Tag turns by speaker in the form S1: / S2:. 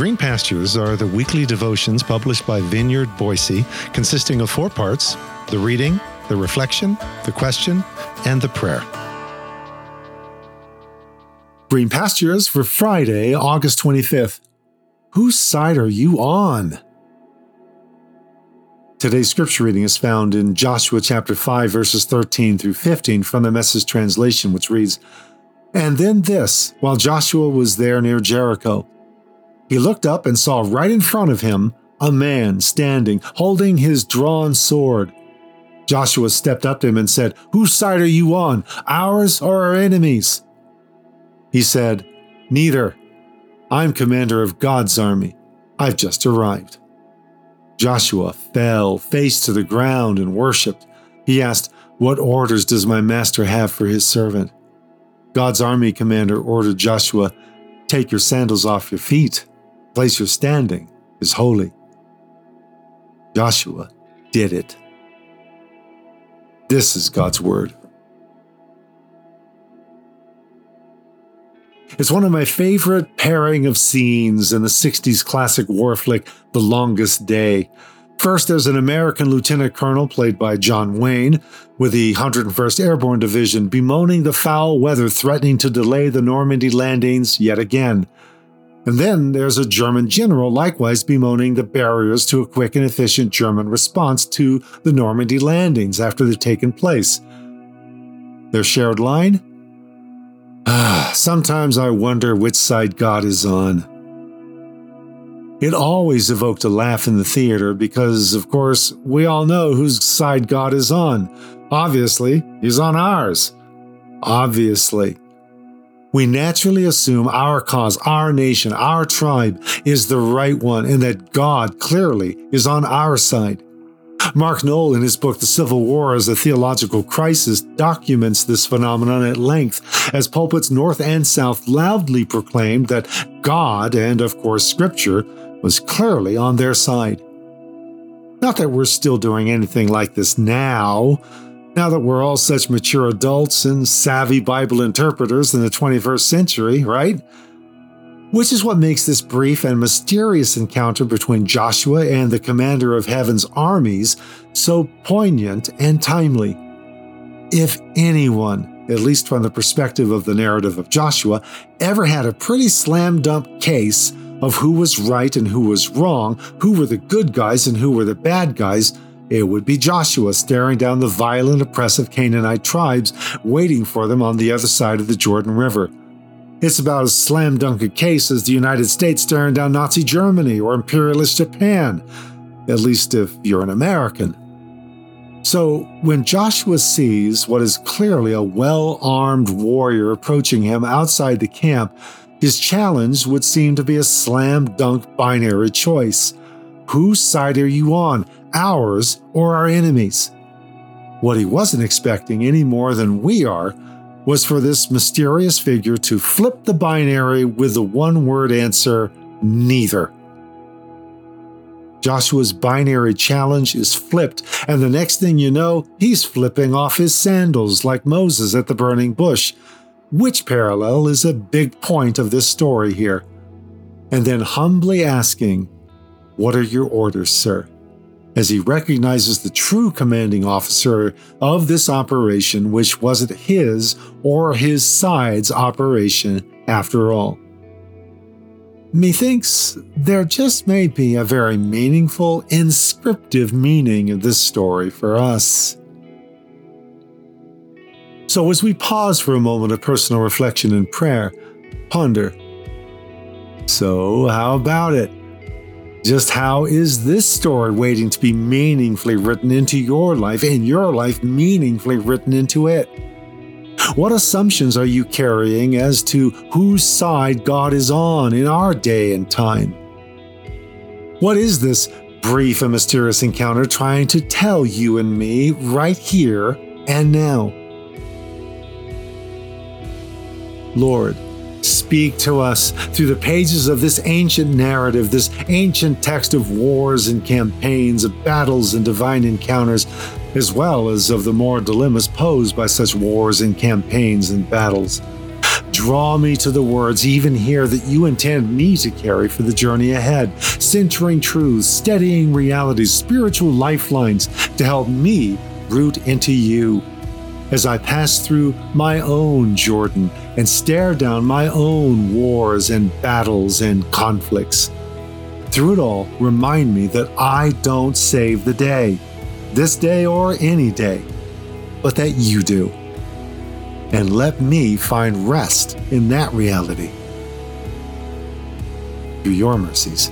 S1: Green Pastures are the weekly devotions published by Vineyard Boise, consisting of four parts the reading, the reflection, the question, and the prayer.
S2: Green Pastures for Friday, August 25th. Whose side are you on? Today's scripture reading is found in Joshua chapter 5, verses 13 through 15 from the Message translation, which reads And then this, while Joshua was there near Jericho, he looked up and saw right in front of him a man standing, holding his drawn sword. Joshua stepped up to him and said, Whose side are you on, ours or our enemies? He said, Neither. I'm commander of God's army. I've just arrived. Joshua fell face to the ground and worshipped. He asked, What orders does my master have for his servant? God's army commander ordered Joshua, Take your sandals off your feet. Place you're standing is holy. Joshua did it. This is God's word. It's one of my favorite pairing of scenes in the 60s classic war flick, The Longest Day. First, there's an American lieutenant colonel played by John Wayne with the 101st Airborne Division bemoaning the foul weather threatening to delay the Normandy landings yet again. And then there's a German general likewise bemoaning the barriers to a quick and efficient German response to the Normandy landings after they've taken place. Their shared line? Ah, sometimes I wonder which side God is on. It always evoked a laugh in the theater because, of course, we all know whose side God is on. Obviously, He's on ours. Obviously. We naturally assume our cause, our nation, our tribe is the right one and that God clearly is on our side. Mark Noll, in his book The Civil War as a Theological Crisis, documents this phenomenon at length as pulpits north and south loudly proclaimed that God, and of course Scripture, was clearly on their side. Not that we're still doing anything like this now, now that we're all such mature adults and savvy Bible interpreters in the 21st century, right? which is what makes this brief and mysterious encounter between Joshua and the commander of heaven's armies so poignant and timely. If anyone, at least from the perspective of the narrative of Joshua, ever had a pretty slam dunk case of who was right and who was wrong, who were the good guys and who were the bad guys, it would be Joshua staring down the violent, oppressive Canaanite tribes waiting for them on the other side of the Jordan River. It's about as slam dunk a case as the United States staring down Nazi Germany or imperialist Japan, at least if you're an American. So, when Joshua sees what is clearly a well armed warrior approaching him outside the camp, his challenge would seem to be a slam dunk binary choice. Whose side are you on, ours or our enemies? What he wasn't expecting any more than we are was for this mysterious figure to flip the binary with the one word answer, neither. Joshua's binary challenge is flipped, and the next thing you know, he's flipping off his sandals like Moses at the burning bush, which parallel is a big point of this story here. And then humbly asking, What are your orders, sir? As he recognizes the true commanding officer of this operation, which wasn't his or his side's operation after all. Methinks there just may be a very meaningful, inscriptive meaning in this story for us. So, as we pause for a moment of personal reflection and prayer, ponder so, how about it? Just how is this story waiting to be meaningfully written into your life and your life meaningfully written into it? What assumptions are you carrying as to whose side God is on in our day and time? What is this brief and mysterious encounter trying to tell you and me right here and now? Lord, speak to us through the pages of this ancient narrative, this ancient text of wars and campaigns, of battles and divine encounters, as well as of the moral dilemmas posed by such wars and campaigns and battles. draw me to the words even here that you intend me to carry for the journey ahead, centering truths, steadying realities, spiritual lifelines to help me root into you. As I pass through my own Jordan and stare down my own wars and battles and conflicts. Through it all, remind me that I don't save the day, this day or any day, but that you do and let me find rest in that reality. Through your mercies.